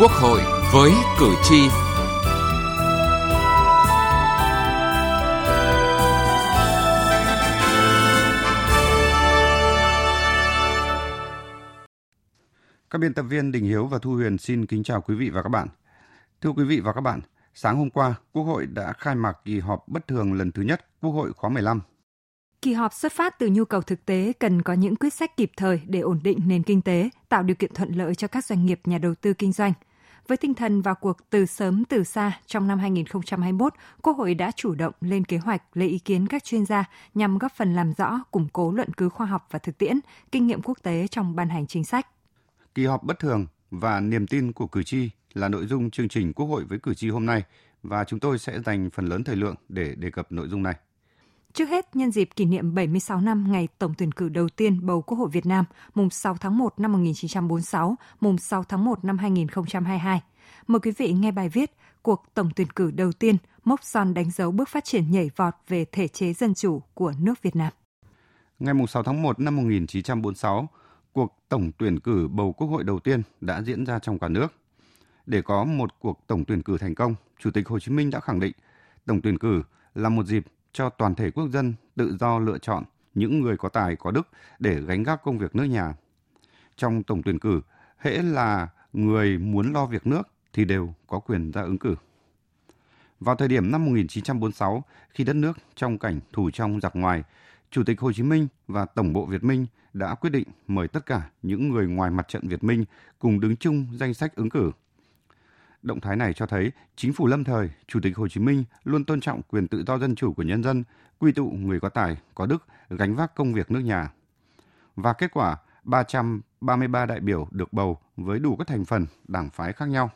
Quốc hội với cử tri. Các biên tập viên Đình Hiếu và Thu Huyền xin kính chào quý vị và các bạn. Thưa quý vị và các bạn, sáng hôm qua, Quốc hội đã khai mạc kỳ họp bất thường lần thứ nhất Quốc hội khóa 15 Kỳ họp xuất phát từ nhu cầu thực tế cần có những quyết sách kịp thời để ổn định nền kinh tế, tạo điều kiện thuận lợi cho các doanh nghiệp nhà đầu tư kinh doanh. Với tinh thần vào cuộc từ sớm từ xa trong năm 2021, Quốc hội đã chủ động lên kế hoạch lấy ý kiến các chuyên gia nhằm góp phần làm rõ, củng cố luận cứ khoa học và thực tiễn, kinh nghiệm quốc tế trong ban hành chính sách. Kỳ họp bất thường và niềm tin của cử tri là nội dung chương trình Quốc hội với cử tri hôm nay và chúng tôi sẽ dành phần lớn thời lượng để đề cập nội dung này. Trước hết, nhân dịp kỷ niệm 76 năm ngày tổng tuyển cử đầu tiên bầu Quốc hội Việt Nam, mùng 6 tháng 1 năm 1946, mùng 6 tháng 1 năm 2022. Mời quý vị nghe bài viết Cuộc tổng tuyển cử đầu tiên, mốc son đánh dấu bước phát triển nhảy vọt về thể chế dân chủ của nước Việt Nam. Ngày 6 tháng 1 năm 1946, cuộc tổng tuyển cử bầu Quốc hội đầu tiên đã diễn ra trong cả nước. Để có một cuộc tổng tuyển cử thành công, Chủ tịch Hồ Chí Minh đã khẳng định tổng tuyển cử là một dịp cho toàn thể quốc dân tự do lựa chọn những người có tài có đức để gánh gác công việc nước nhà. Trong tổng tuyển cử, hễ là người muốn lo việc nước thì đều có quyền ra ứng cử. Vào thời điểm năm 1946, khi đất nước trong cảnh thủ trong giặc ngoài, Chủ tịch Hồ Chí Minh và Tổng bộ Việt Minh đã quyết định mời tất cả những người ngoài mặt trận Việt Minh cùng đứng chung danh sách ứng cử. Động thái này cho thấy chính phủ lâm thời, Chủ tịch Hồ Chí Minh luôn tôn trọng quyền tự do dân chủ của nhân dân, quy tụ người có tài, có đức, gánh vác công việc nước nhà. Và kết quả, 333 đại biểu được bầu với đủ các thành phần, đảng phái khác nhau.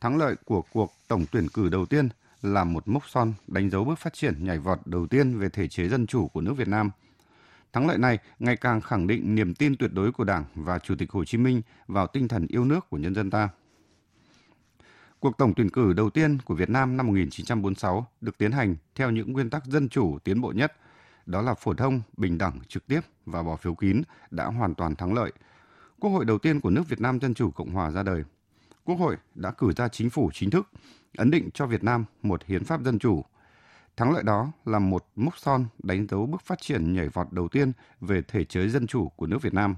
Thắng lợi của cuộc tổng tuyển cử đầu tiên là một mốc son đánh dấu bước phát triển nhảy vọt đầu tiên về thể chế dân chủ của nước Việt Nam. Thắng lợi này ngày càng khẳng định niềm tin tuyệt đối của Đảng và Chủ tịch Hồ Chí Minh vào tinh thần yêu nước của nhân dân ta. Cuộc tổng tuyển cử đầu tiên của Việt Nam năm 1946 được tiến hành theo những nguyên tắc dân chủ tiến bộ nhất, đó là phổ thông, bình đẳng, trực tiếp và bỏ phiếu kín đã hoàn toàn thắng lợi. Quốc hội đầu tiên của nước Việt Nam Dân chủ Cộng hòa ra đời. Quốc hội đã cử ra chính phủ chính thức, ấn định cho Việt Nam một hiến pháp dân chủ. Thắng lợi đó là một mốc son đánh dấu bước phát triển nhảy vọt đầu tiên về thể chế dân chủ của nước Việt Nam.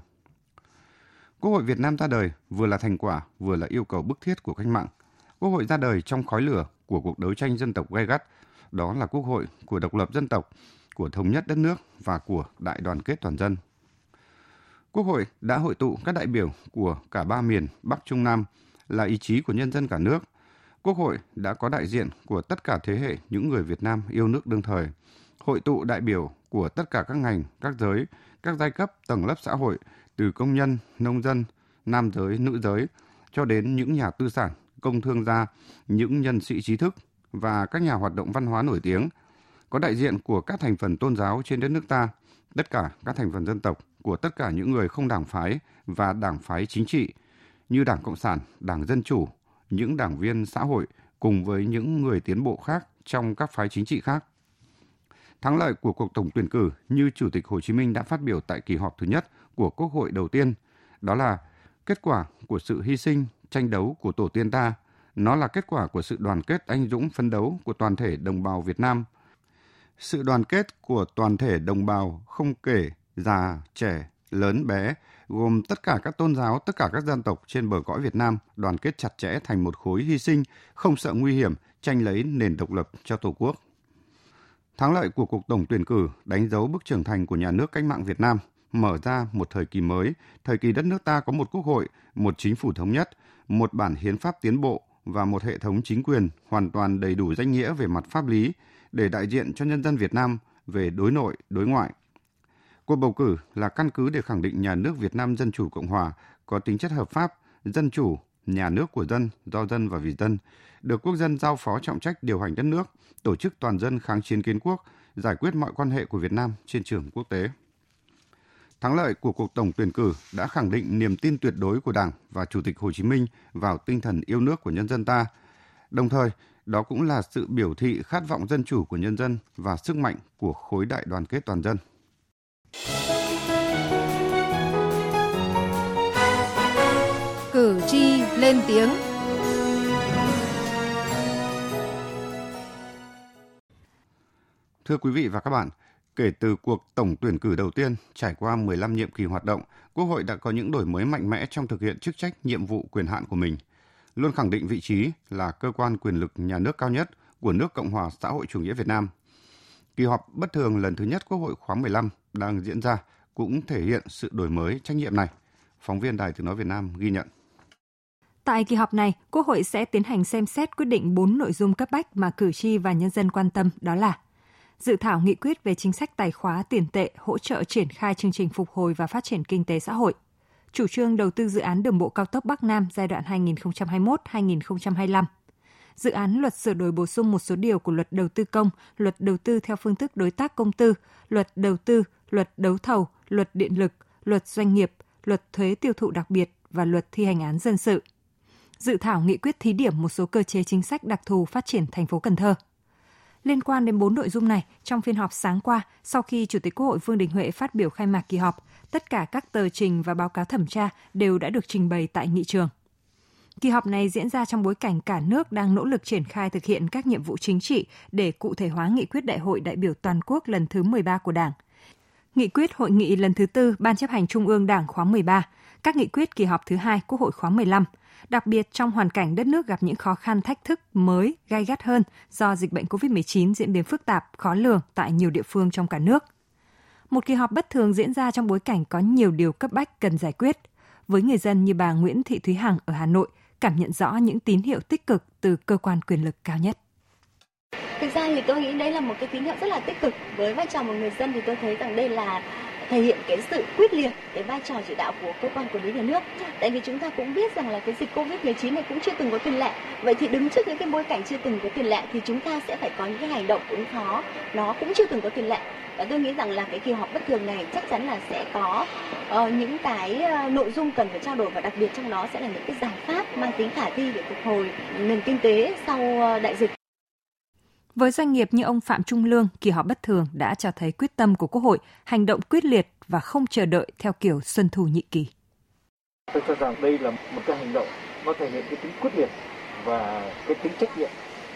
Quốc hội Việt Nam ra đời vừa là thành quả, vừa là yêu cầu bức thiết của cách mạng – Quốc hội ra đời trong khói lửa của cuộc đấu tranh dân tộc gay gắt, đó là quốc hội của độc lập dân tộc, của thống nhất đất nước và của đại đoàn kết toàn dân. Quốc hội đã hội tụ các đại biểu của cả ba miền Bắc Trung Nam là ý chí của nhân dân cả nước. Quốc hội đã có đại diện của tất cả thế hệ những người Việt Nam yêu nước đương thời, hội tụ đại biểu của tất cả các ngành, các giới, các giai cấp, tầng lớp xã hội, từ công nhân, nông dân, nam giới, nữ giới, cho đến những nhà tư sản, công thương gia, những nhân sĩ trí thức và các nhà hoạt động văn hóa nổi tiếng, có đại diện của các thành phần tôn giáo trên đất nước ta, tất cả các thành phần dân tộc, của tất cả những người không đảng phái và đảng phái chính trị như Đảng Cộng sản, Đảng Dân Chủ, những đảng viên xã hội cùng với những người tiến bộ khác trong các phái chính trị khác. Thắng lợi của cuộc tổng tuyển cử như Chủ tịch Hồ Chí Minh đã phát biểu tại kỳ họp thứ nhất của Quốc hội đầu tiên, đó là kết quả của sự hy sinh tranh đấu của tổ tiên ta, nó là kết quả của sự đoàn kết anh dũng phấn đấu của toàn thể đồng bào Việt Nam. Sự đoàn kết của toàn thể đồng bào không kể già, trẻ, lớn, bé, gồm tất cả các tôn giáo, tất cả các dân tộc trên bờ cõi Việt Nam đoàn kết chặt chẽ thành một khối hy sinh, không sợ nguy hiểm, tranh lấy nền độc lập cho Tổ quốc. Thắng lợi của cuộc tổng tuyển cử đánh dấu bước trưởng thành của nhà nước cách mạng Việt Nam, mở ra một thời kỳ mới, thời kỳ đất nước ta có một quốc hội, một chính phủ thống nhất, một bản hiến pháp tiến bộ và một hệ thống chính quyền hoàn toàn đầy đủ danh nghĩa về mặt pháp lý để đại diện cho nhân dân Việt Nam về đối nội, đối ngoại. Cuộc bầu cử là căn cứ để khẳng định nhà nước Việt Nam Dân Chủ Cộng Hòa có tính chất hợp pháp, dân chủ, nhà nước của dân, do dân và vì dân, được quốc dân giao phó trọng trách điều hành đất nước, tổ chức toàn dân kháng chiến kiến quốc, giải quyết mọi quan hệ của Việt Nam trên trường quốc tế. Thắng lợi của cuộc tổng tuyển cử đã khẳng định niềm tin tuyệt đối của Đảng và Chủ tịch Hồ Chí Minh vào tinh thần yêu nước của nhân dân ta. Đồng thời, đó cũng là sự biểu thị khát vọng dân chủ của nhân dân và sức mạnh của khối đại đoàn kết toàn dân. Cử tri lên tiếng. Thưa quý vị và các bạn, kể từ cuộc tổng tuyển cử đầu tiên trải qua 15 nhiệm kỳ hoạt động, Quốc hội đã có những đổi mới mạnh mẽ trong thực hiện chức trách, nhiệm vụ, quyền hạn của mình, luôn khẳng định vị trí là cơ quan quyền lực nhà nước cao nhất của nước Cộng hòa xã hội chủ nghĩa Việt Nam. Kỳ họp bất thường lần thứ nhất Quốc hội khóa 15 đang diễn ra cũng thể hiện sự đổi mới trách nhiệm này. Phóng viên Đài Tiếng Nói Việt Nam ghi nhận. Tại kỳ họp này, Quốc hội sẽ tiến hành xem xét quyết định 4 nội dung cấp bách mà cử tri và nhân dân quan tâm đó là dự thảo nghị quyết về chính sách tài khóa tiền tệ hỗ trợ triển khai chương trình phục hồi và phát triển kinh tế xã hội, chủ trương đầu tư dự án đường bộ cao tốc Bắc Nam giai đoạn 2021-2025, dự án luật sửa đổi bổ sung một số điều của luật đầu tư công, luật đầu tư theo phương thức đối tác công tư, luật đầu tư, luật đấu thầu, luật điện lực, luật doanh nghiệp, luật thuế tiêu thụ đặc biệt và luật thi hành án dân sự. Dự thảo nghị quyết thí điểm một số cơ chế chính sách đặc thù phát triển thành phố Cần Thơ. Liên quan đến bốn nội dung này, trong phiên họp sáng qua, sau khi Chủ tịch Quốc hội Vương Đình Huệ phát biểu khai mạc kỳ họp, tất cả các tờ trình và báo cáo thẩm tra đều đã được trình bày tại nghị trường. Kỳ họp này diễn ra trong bối cảnh cả nước đang nỗ lực triển khai thực hiện các nhiệm vụ chính trị để cụ thể hóa nghị quyết Đại hội đại biểu toàn quốc lần thứ 13 của Đảng. Nghị quyết hội nghị lần thứ tư Ban chấp hành Trung ương Đảng khóa 13, các nghị quyết kỳ họp thứ hai Quốc hội khóa 15, đặc biệt trong hoàn cảnh đất nước gặp những khó khăn thách thức mới, gai gắt hơn do dịch bệnh COVID-19 diễn biến phức tạp, khó lường tại nhiều địa phương trong cả nước. Một kỳ họp bất thường diễn ra trong bối cảnh có nhiều điều cấp bách cần giải quyết. Với người dân như bà Nguyễn Thị Thúy Hằng ở Hà Nội, cảm nhận rõ những tín hiệu tích cực từ cơ quan quyền lực cao nhất. Thực ra thì tôi nghĩ đây là một cái tín hiệu rất là tích cực với vai trò một người dân thì tôi thấy rằng đây là thể hiện cái sự quyết liệt cái vai trò chỉ đạo của cơ quan quản lý nhà nước. Tại vì chúng ta cũng biết rằng là cái dịch covid 19 này cũng chưa từng có tiền lệ. Vậy thì đứng trước những cái bối cảnh chưa từng có tiền lệ thì chúng ta sẽ phải có những cái hành động ứng phó. Nó cũng chưa từng có tiền lệ. Và tôi nghĩ rằng là cái kỳ họp bất thường này chắc chắn là sẽ có uh, những cái uh, nội dung cần phải trao đổi và đặc biệt trong đó sẽ là những cái giải pháp mang tính khả thi để phục hồi nền kinh tế sau uh, đại dịch với doanh nghiệp như ông Phạm Trung Lương, kỳ họp bất thường đã cho thấy quyết tâm của Quốc hội hành động quyết liệt và không chờ đợi theo kiểu xuân thu nhị kỳ. Tôi cho rằng đây là một cái hành động nó thể hiện cái tính quyết liệt và cái tính trách nhiệm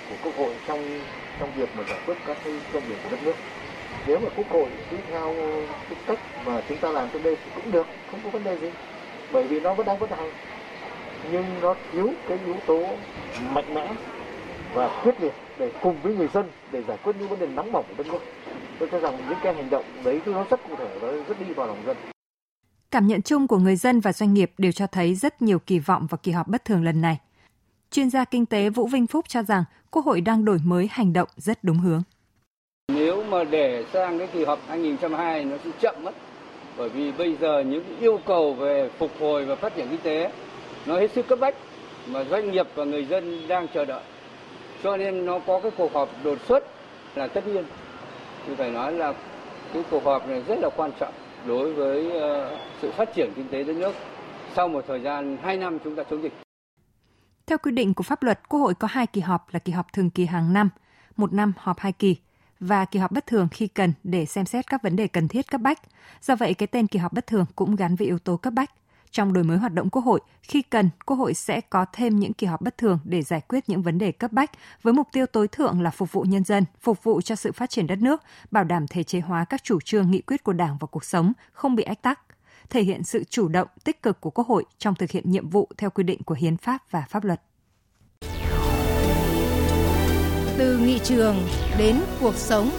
của Quốc hội trong trong việc mà giải quyết các cái công việc của đất nước. Nếu mà Quốc hội cứ theo cái cách mà chúng ta làm trong đây thì cũng được, không có vấn đề gì. Bởi vì nó vẫn đang vận hành. Nhưng nó thiếu cái yếu tố mạnh mẽ và quyết liệt để cùng với người dân để giải quyết những vấn đề nóng bỏng của đất nước. Tôi cho rằng những cái hành động đấy nó rất cụ thể và rất đi vào lòng dân. Cảm nhận chung của người dân và doanh nghiệp đều cho thấy rất nhiều kỳ vọng vào kỳ họp bất thường lần này. Chuyên gia kinh tế Vũ Vinh Phúc cho rằng Quốc hội đang đổi mới hành động rất đúng hướng. Nếu mà để sang cái kỳ họp 2022 nó sẽ chậm mất. Bởi vì bây giờ những yêu cầu về phục hồi và phát triển kinh tế nó hết sức cấp bách mà doanh nghiệp và người dân đang chờ đợi cho nên nó có cái cuộc họp đột xuất là tất nhiên thì phải nói là cái cuộc họp này rất là quan trọng đối với ờ, sự phát triển kinh tế đất nước sau một thời gian 2 năm chúng ta chống dịch. Theo quy định của pháp luật, Quốc hội có hai kỳ họp là kỳ họp thường kỳ hàng năm, một năm họp hai kỳ, và kỳ họp bất thường khi cần để xem xét các vấn đề cần thiết cấp bách. Do vậy, cái tên kỳ họp bất thường cũng gắn với yếu tố cấp bách. Trong đổi mới hoạt động Quốc hội, khi cần, Quốc hội sẽ có thêm những kỳ họp bất thường để giải quyết những vấn đề cấp bách với mục tiêu tối thượng là phục vụ nhân dân, phục vụ cho sự phát triển đất nước, bảo đảm thể chế hóa các chủ trương nghị quyết của Đảng vào cuộc sống, không bị ách tắc thể hiện sự chủ động, tích cực của Quốc hội trong thực hiện nhiệm vụ theo quy định của hiến pháp và pháp luật. Từ nghị trường đến cuộc sống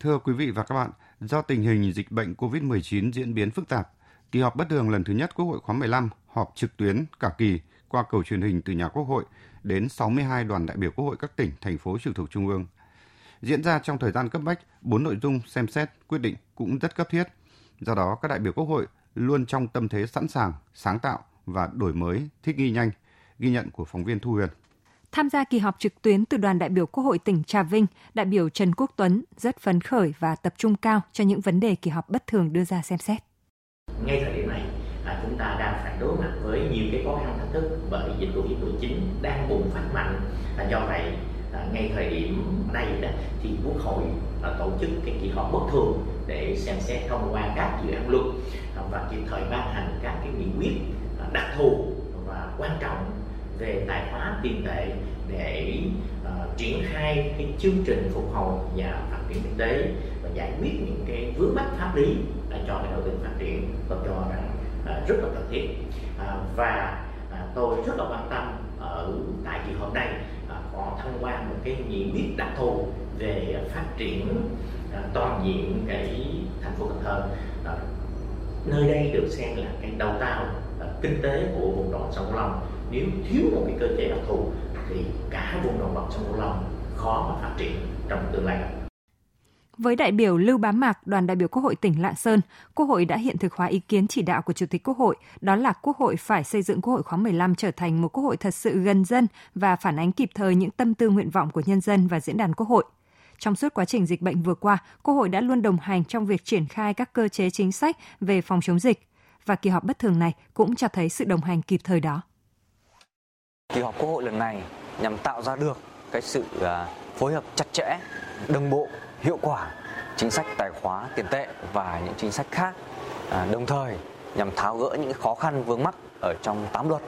Thưa quý vị và các bạn, do tình hình dịch bệnh COVID-19 diễn biến phức tạp, kỳ họp bất thường lần thứ nhất Quốc hội khóa 15 họp trực tuyến cả kỳ qua cầu truyền hình từ nhà Quốc hội đến 62 đoàn đại biểu Quốc hội các tỉnh, thành phố trực thuộc Trung ương. Diễn ra trong thời gian cấp bách, bốn nội dung xem xét, quyết định cũng rất cấp thiết. Do đó, các đại biểu Quốc hội luôn trong tâm thế sẵn sàng, sáng tạo và đổi mới, thích nghi nhanh, ghi nhận của phóng viên Thu Huyền. Tham gia kỳ họp trực tuyến từ đoàn đại biểu Quốc hội tỉnh Trà Vinh, đại biểu Trần Quốc Tuấn rất phấn khởi và tập trung cao cho những vấn đề kỳ họp bất thường đưa ra xem xét. Ngay thời điểm này, là chúng ta đang phải đối mặt với nhiều cái khó khăn thách thức bởi dịch Covid-19 đang bùng phát mạnh. À, do vậy, à, ngay thời điểm này đó thì quốc hội à, tổ chức cái kỳ họp bất thường để xem xét thông qua các dự án luật à, và kịp thời ban hành các cái nghị quyết à, đặc thù và quan trọng về tài khoá tiền tệ để uh, triển khai cái chương trình phục hồi và phát triển kinh tế và giải quyết những cái vướng mắc pháp lý cho cái đầu tư phát triển tôi cho rằng uh, rất là cần thiết. Uh, và uh, tôi rất là quan tâm ở tại kỳ họp này uh, có thông qua một cái nghị quyết đặc thù về phát triển uh, toàn diện cái thành phố Cần Thơ. Uh, nơi đây được xem là cái đầu tàu uh, kinh tế của vùng đồng sông Long nếu thiếu một cái cơ chế đặc thù thì cả vùng đồng bằng sông Cửu Long khó mà phát triển trong tương lai với đại biểu Lưu Bá Mạc, đoàn đại biểu Quốc hội tỉnh Lạng Sơn, Quốc hội đã hiện thực hóa ý kiến chỉ đạo của Chủ tịch Quốc hội, đó là Quốc hội phải xây dựng Quốc hội khóa 15 trở thành một Quốc hội thật sự gần dân và phản ánh kịp thời những tâm tư nguyện vọng của nhân dân và diễn đàn Quốc hội. Trong suốt quá trình dịch bệnh vừa qua, Quốc hội đã luôn đồng hành trong việc triển khai các cơ chế chính sách về phòng chống dịch và kỳ họp bất thường này cũng cho thấy sự đồng hành kịp thời đó. Kỳ họp Quốc hội lần này nhằm tạo ra được cái sự à, phối hợp chặt chẽ, đồng bộ, hiệu quả chính sách tài khóa tiền tệ và những chính sách khác, à, đồng thời nhằm tháo gỡ những khó khăn vướng mắc ở trong tám luật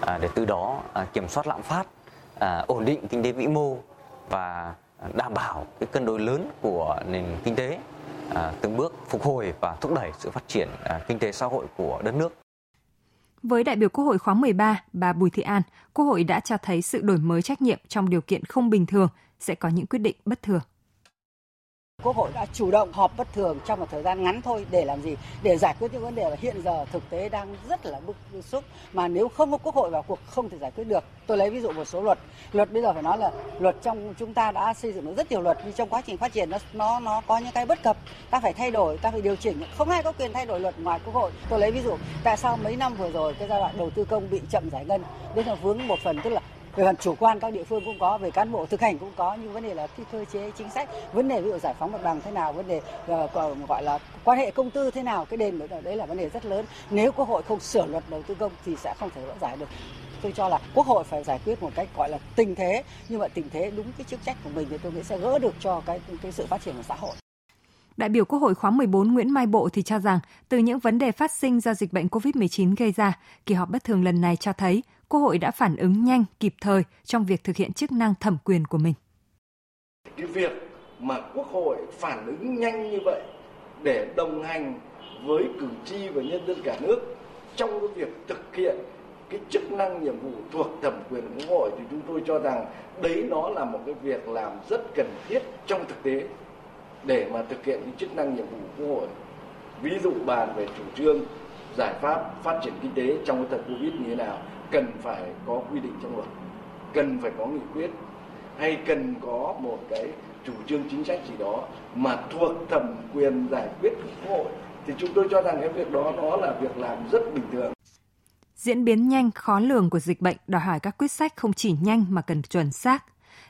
à, để từ đó à, kiểm soát lạm phát, à, ổn định kinh tế vĩ mô và đảm bảo cái cân đối lớn của nền kinh tế từng bước phục hồi và thúc đẩy sự phát triển kinh tế xã hội của đất nước. Với đại biểu Quốc hội khóa 13, bà Bùi Thị An, Quốc hội đã cho thấy sự đổi mới trách nhiệm trong điều kiện không bình thường sẽ có những quyết định bất thường. Quốc hội đã chủ động họp bất thường trong một thời gian ngắn thôi để làm gì? Để giải quyết những vấn đề mà hiện giờ thực tế đang rất là bức xúc mà nếu không có Quốc hội vào cuộc không thể giải quyết được. Tôi lấy ví dụ một số luật. Luật bây giờ phải nói là luật trong chúng ta đã xây dựng được rất nhiều luật nhưng trong quá trình phát triển nó nó nó có những cái bất cập. Ta phải thay đổi, ta phải điều chỉnh. Không ai có quyền thay đổi luật ngoài Quốc hội. Tôi lấy ví dụ tại sao mấy năm vừa rồi cái giai đoạn đầu tư công bị chậm giải ngân? Đấy là vướng một phần tức là về phần chủ quan các địa phương cũng có về cán bộ thực hành cũng có nhưng vấn đề là cái cơ chế chính sách vấn đề ví dụ giải phóng mặt bằng thế nào vấn đề uh, gọi là quan hệ công tư thế nào cái đền đấy là vấn đề rất lớn. Nếu quốc hội không sửa luật đầu tư công thì sẽ không thể gỡ giải được. Tôi cho là quốc hội phải giải quyết một cách gọi là tình thế nhưng mà tình thế đúng cái chức trách của mình thì tôi nghĩ sẽ gỡ được cho cái cái sự phát triển của xã hội. Đại biểu Quốc hội khóa 14 Nguyễn Mai Bộ thì cho rằng từ những vấn đề phát sinh do dịch bệnh COVID-19 gây ra, kỳ họp bất thường lần này cho thấy Quốc hội đã phản ứng nhanh, kịp thời trong việc thực hiện chức năng thẩm quyền của mình. Cái việc mà Quốc hội phản ứng nhanh như vậy để đồng hành với cử tri và nhân dân cả nước trong cái việc thực hiện cái chức năng nhiệm vụ thuộc thẩm quyền của Quốc hội thì chúng tôi cho rằng đấy nó là một cái việc làm rất cần thiết trong thực tế để mà thực hiện cái chức năng nhiệm vụ của Quốc hội. Ví dụ bàn về chủ trương giải pháp phát triển kinh tế trong cái thời Covid như thế nào cần phải có quy định trong luật cần phải có nghị quyết hay cần có một cái chủ trương chính sách gì đó mà thuộc thẩm quyền giải quyết của quốc hội thì chúng tôi cho rằng cái việc đó nó là việc làm rất bình thường. Diễn biến nhanh, khó lường của dịch bệnh đòi hỏi các quyết sách không chỉ nhanh mà cần chuẩn xác.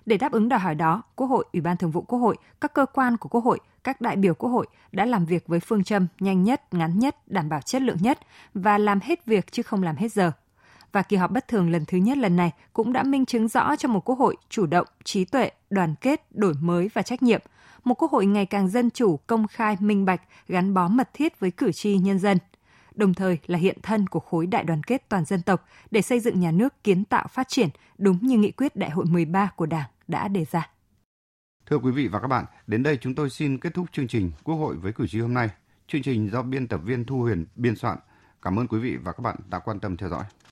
Để đáp ứng đòi hỏi đó, Quốc hội, Ủy ban Thường vụ Quốc hội, các cơ quan của Quốc hội, các đại biểu Quốc hội đã làm việc với phương châm nhanh nhất, ngắn nhất, đảm bảo chất lượng nhất và làm hết việc chứ không làm hết giờ và kỳ họp bất thường lần thứ nhất lần này cũng đã minh chứng rõ cho một quốc hội chủ động, trí tuệ, đoàn kết, đổi mới và trách nhiệm, một quốc hội ngày càng dân chủ, công khai, minh bạch, gắn bó mật thiết với cử tri nhân dân đồng thời là hiện thân của khối đại đoàn kết toàn dân tộc để xây dựng nhà nước kiến tạo phát triển đúng như nghị quyết đại hội 13 của Đảng đã đề ra. Thưa quý vị và các bạn, đến đây chúng tôi xin kết thúc chương trình Quốc hội với cử tri hôm nay. Chương trình do biên tập viên Thu Huyền biên soạn. Cảm ơn quý vị và các bạn đã quan tâm theo dõi.